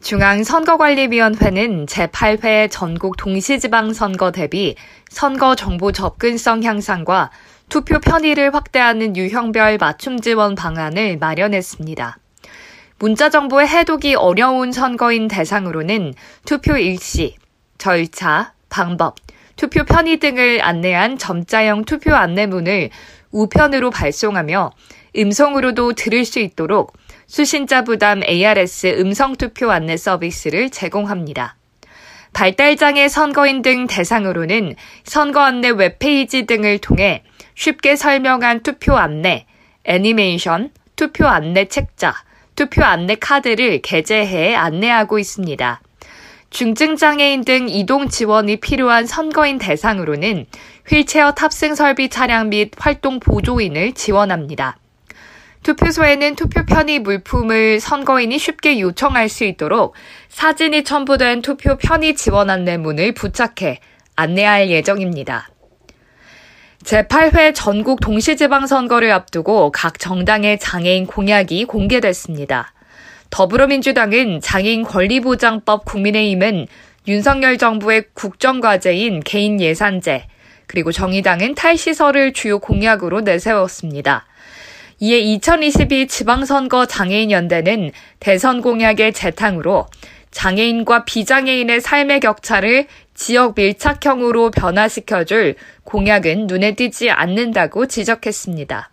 중앙선거관리위원회는 제8회 전국 동시지방선거 대비 선거 정보 접근성 향상과 투표 편의를 확대하는 유형별 맞춤 지원 방안을 마련했습니다. 문자 정보의 해독이 어려운 선거인 대상으로는 투표 일시, 절차, 방법, 투표 편의 등을 안내한 점자형 투표 안내문을 우편으로 발송하며 음성으로도 들을 수 있도록 수신자 부담 ARS 음성 투표 안내 서비스를 제공합니다. 발달장애 선거인 등 대상으로는 선거 안내 웹페이지 등을 통해 쉽게 설명한 투표 안내, 애니메이션, 투표 안내 책자, 투표 안내 카드를 게재해 안내하고 있습니다. 중증장애인 등 이동 지원이 필요한 선거인 대상으로는 휠체어 탑승 설비 차량 및 활동 보조인을 지원합니다. 투표소에는 투표 편의 물품을 선거인이 쉽게 요청할 수 있도록 사진이 첨부된 투표 편의 지원 안내문을 부착해 안내할 예정입니다. 제8회 전국 동시지방선거를 앞두고 각 정당의 장애인 공약이 공개됐습니다. 더불어민주당은 장애인 권리보장법 국민의힘은 윤석열 정부의 국정과제인 개인 예산제, 그리고 정의당은 탈시설을 주요 공약으로 내세웠습니다. 이에 2022 지방선거 장애인연대는 대선 공약의 재탕으로 장애인과 비장애인의 삶의 격차를 지역 밀착형으로 변화시켜줄 공약은 눈에 띄지 않는다고 지적했습니다.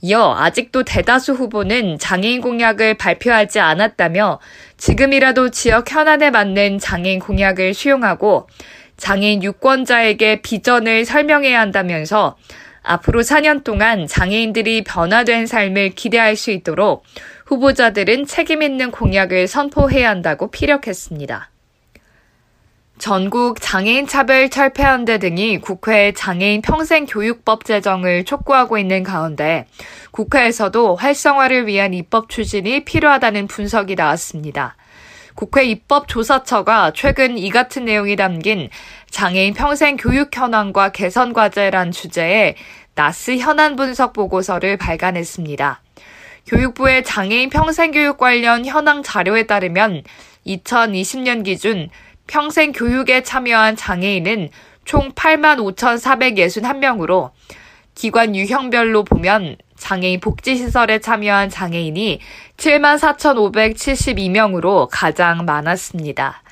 이어 아직도 대다수 후보는 장애인 공약을 발표하지 않았다며 지금이라도 지역 현안에 맞는 장애인 공약을 수용하고 장애인 유권자에게 비전을 설명해야 한다면서 앞으로 4년 동안 장애인들이 변화된 삶을 기대할 수 있도록 후보자들은 책임있는 공약을 선포해야 한다고 피력했습니다. 전국 장애인 차별 철폐연대 등이 국회 장애인 평생 교육법 제정을 촉구하고 있는 가운데 국회에서도 활성화를 위한 입법 추진이 필요하다는 분석이 나왔습니다. 국회 입법조사처가 최근 이 같은 내용이 담긴 장애인 평생 교육 현황과 개선 과제란 주제의 나스 현안 분석 보고서를 발간했습니다. 교육부의 장애인 평생교육 관련 현황 자료에 따르면 2020년 기준 평생 교육에 참여한 장애인은 총 8만 5,461명으로 기관 유형별로 보면 장애인 복지시설에 참여한 장애인이 7만 4,572명으로 가장 많았습니다.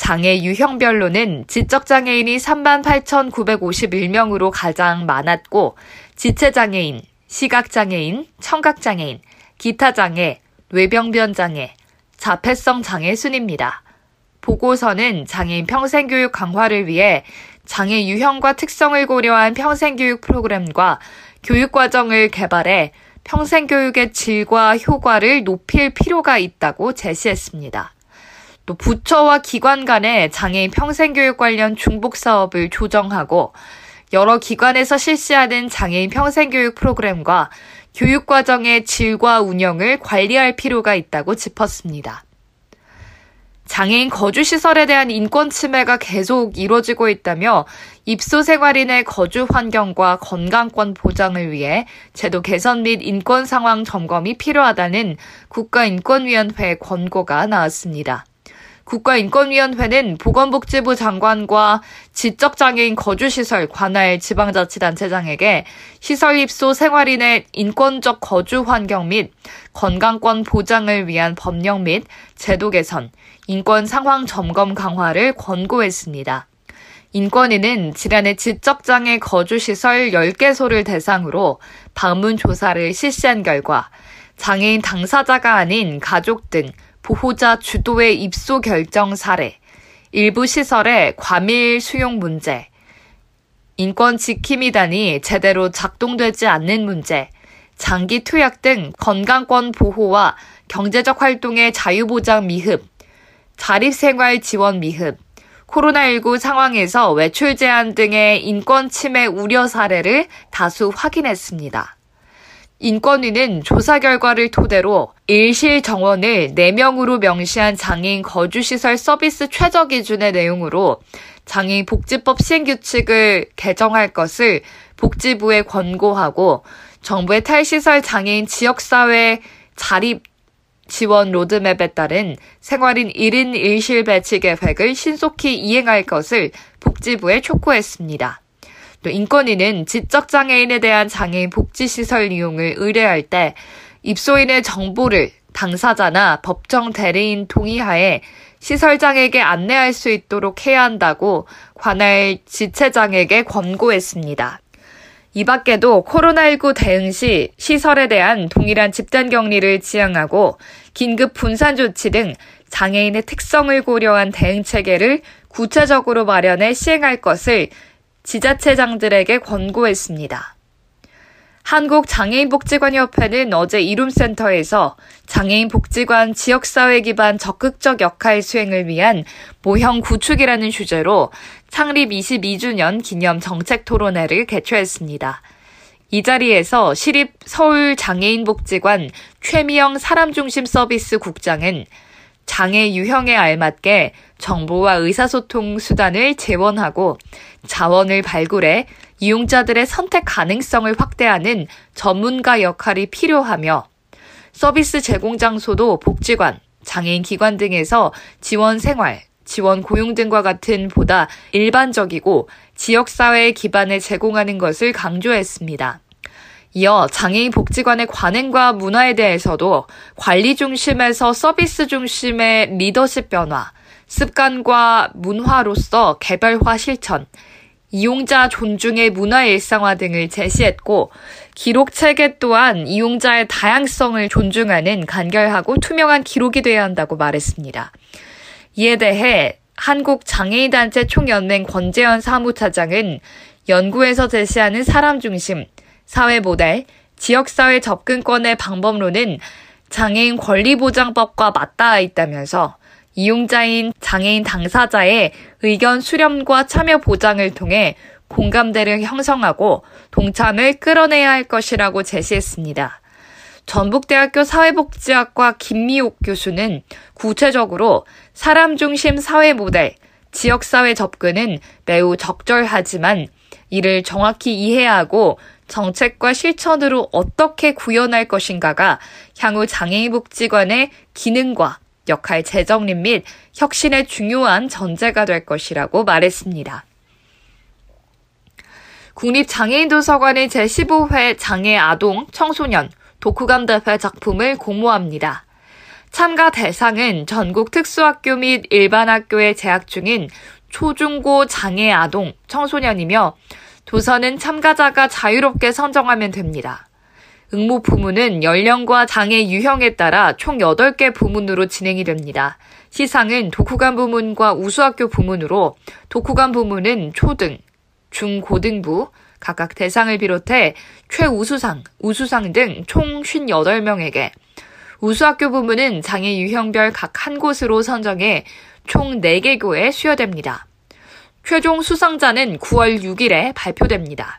장애 유형별로는 지적장애인이 3만 8,951명으로 가장 많았고, 지체장애인, 시각장애인, 청각장애인, 기타장애, 뇌병변장애, 자폐성 장애 순입니다. 보고서는 장애인 평생교육 강화를 위해 장애 유형과 특성을 고려한 평생교육 프로그램과 교육과정을 개발해 평생교육의 질과 효과를 높일 필요가 있다고 제시했습니다. 또 부처와 기관 간의 장애인 평생교육 관련 중복 사업을 조정하고 여러 기관에서 실시하는 장애인 평생교육 프로그램과 교육과정의 질과 운영을 관리할 필요가 있다고 짚었습니다. 장애인 거주시설에 대한 인권 침해가 계속 이루어지고 있다며 입소 생활인의 거주 환경과 건강권 보장을 위해 제도 개선 및 인권 상황 점검이 필요하다는 국가인권위원회 권고가 나왔습니다. 국가인권위원회는 보건복지부 장관과 지적장애인 거주시설 관할 지방자치단체장에게 시설 입소 생활인의 인권적 거주 환경 및 건강권 보장을 위한 법령 및 제도 개선, 인권 상황 점검 강화를 권고했습니다. 인권위는 지난해 지적장애 거주시설 10개소를 대상으로 방문 조사를 실시한 결과 장애인 당사자가 아닌 가족 등 보호자 주도의 입소 결정 사례, 일부 시설의 과밀 수용 문제, 인권 지킴이단이 제대로 작동되지 않는 문제, 장기 투약 등 건강권 보호와 경제적 활동의 자유보장 미흡, 자립생활 지원 미흡, 코로나19 상황에서 외출 제한 등의 인권 침해 우려 사례를 다수 확인했습니다. 인권위는 조사 결과를 토대로 일실 정원을 4명으로 명시한 장애인 거주시설 서비스 최저 기준의 내용으로 장애인 복지법 시행 규칙을 개정할 것을 복지부에 권고하고 정부의 탈시설 장애인 지역사회 자립 지원 로드맵에 따른 생활인 1인 1실 배치 계획을 신속히 이행할 것을 복지부에 촉구했습니다. 또 인권위는 지적장애인에 대한 장애인 복지시설 이용을 의뢰할 때 입소인의 정보를 당사자나 법정 대리인 동의하에 시설장에게 안내할 수 있도록 해야 한다고 관할 지체장에게 권고했습니다. 이 밖에도 코로나19 대응 시 시설에 대한 동일한 집단 격리를 지향하고 긴급 분산 조치 등 장애인의 특성을 고려한 대응 체계를 구체적으로 마련해 시행할 것을 지자체장들에게 권고했습니다. 한국장애인복지관협회는 어제 이룸센터에서 장애인 복지관 지역사회 기반 적극적 역할 수행을 위한 모형 구축이라는 주제로 창립 22주년 기념 정책 토론회를 개최했습니다. 이 자리에서 시립 서울장애인복지관 최미영 사람중심 서비스 국장은 장애 유형에 알맞게 정보와 의사소통 수단을 재원하고 자원을 발굴해 이용자들의 선택 가능성을 확대하는 전문가 역할이 필요하며 서비스 제공 장소도 복지관, 장애인 기관 등에서 지원 생활, 지원 고용 등과 같은 보다 일반적이고 지역사회의 기반을 제공하는 것을 강조했습니다. 이어 장애인 복지관의 관행과 문화에 대해서도 관리 중심에서 서비스 중심의 리더십 변화, 습관과 문화로서 개별화 실천, 이용자 존중의 문화 일상화 등을 제시했고, 기록 체계 또한 이용자의 다양성을 존중하는 간결하고 투명한 기록이 되어야 한다고 말했습니다. 이에 대해 한국장애인단체 총연맹 권재현 사무차장은 연구에서 제시하는 사람 중심, 사회 모델, 지역사회 접근권의 방법론은 장애인 권리보장법과 맞닿아 있다면서 이용자인 장애인 당사자의 의견 수렴과 참여 보장을 통해 공감대를 형성하고 동참을 끌어내야 할 것이라고 제시했습니다. 전북대학교 사회복지학과 김미옥 교수는 구체적으로 사람 중심 사회 모델, 지역사회 접근은 매우 적절하지만 이를 정확히 이해하고 정책과 실천으로 어떻게 구현할 것인가가 향후 장애인 복지관의 기능과 역할 재정립 및 혁신의 중요한 전제가 될 것이라고 말했습니다. 국립장애인도서관의 제15회 장애 아동, 청소년, 독후감 대회 작품을 공모합니다. 참가 대상은 전국 특수학교 및 일반 학교에 재학 중인 초중고 장애 아동, 청소년이며 도서는 참가자가 자유롭게 선정하면 됩니다. 응모 부문은 연령과 장애 유형에 따라 총 8개 부문으로 진행이 됩니다. 시상은 독후감 부문과 우수학교 부문으로 독후감 부문은 초등, 중고등부, 각각 대상을 비롯해 최우수상, 우수상 등 총 58명에게, 우수학교 부문은 장애 유형별 각 한 곳으로 선정해 총 4개 교에 수여됩니다. 최종 수상자는 9월 6일에 발표됩니다.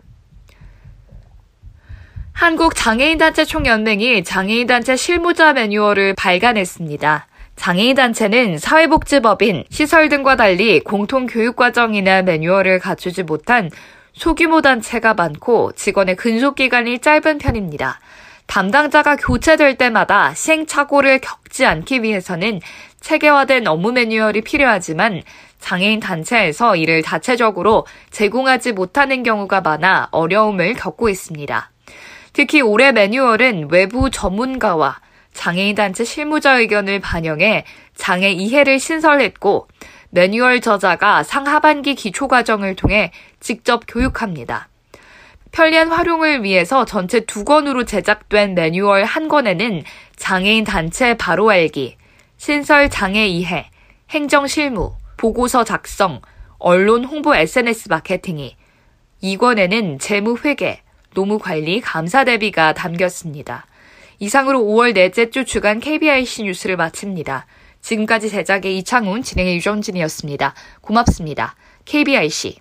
한국장애인단체 총연맹이 장애인단체 실무자 매뉴얼을 발간했습니다. 장애인단체는 사회복지법인 시설 등과 달리 공통교육과정이나 매뉴얼을 갖추지 못한 소규모 단체가 많고 직원의 근속기간이 짧은 편입니다. 담당자가 교체될 때마다 시행착오를 겪지 않기 위해서는 체계화된 업무 매뉴얼이 필요하지만 장애인 단체에서 이를 자체적으로 제공하지 못하는 경우가 많아 어려움을 겪고 있습니다. 특히 올해 매뉴얼은 외부 전문가와 장애인 단체 실무자 의견을 반영해 장애 이해를 신설했고 매뉴얼 저자가 상하반기 기초 과정을 통해 직접 교육합니다. 편리한 활용을 위해서 전체 두 권으로 제작된 매뉴얼 한 권에는 장애인 단체 바로 알기, 신설 장애 이해, 행정 실무, 보고서 작성, 언론 홍보 SNS 마케팅이 2권에는 재무 회계, 노무 관리, 감사 대비가 담겼습니다. 이상으로 5월 넷째 주 주간 KBIC 뉴스를 마칩니다. 지금까지 제작의 이창훈, 진행의 유정진이었습니다. 고맙습니다. KBIC.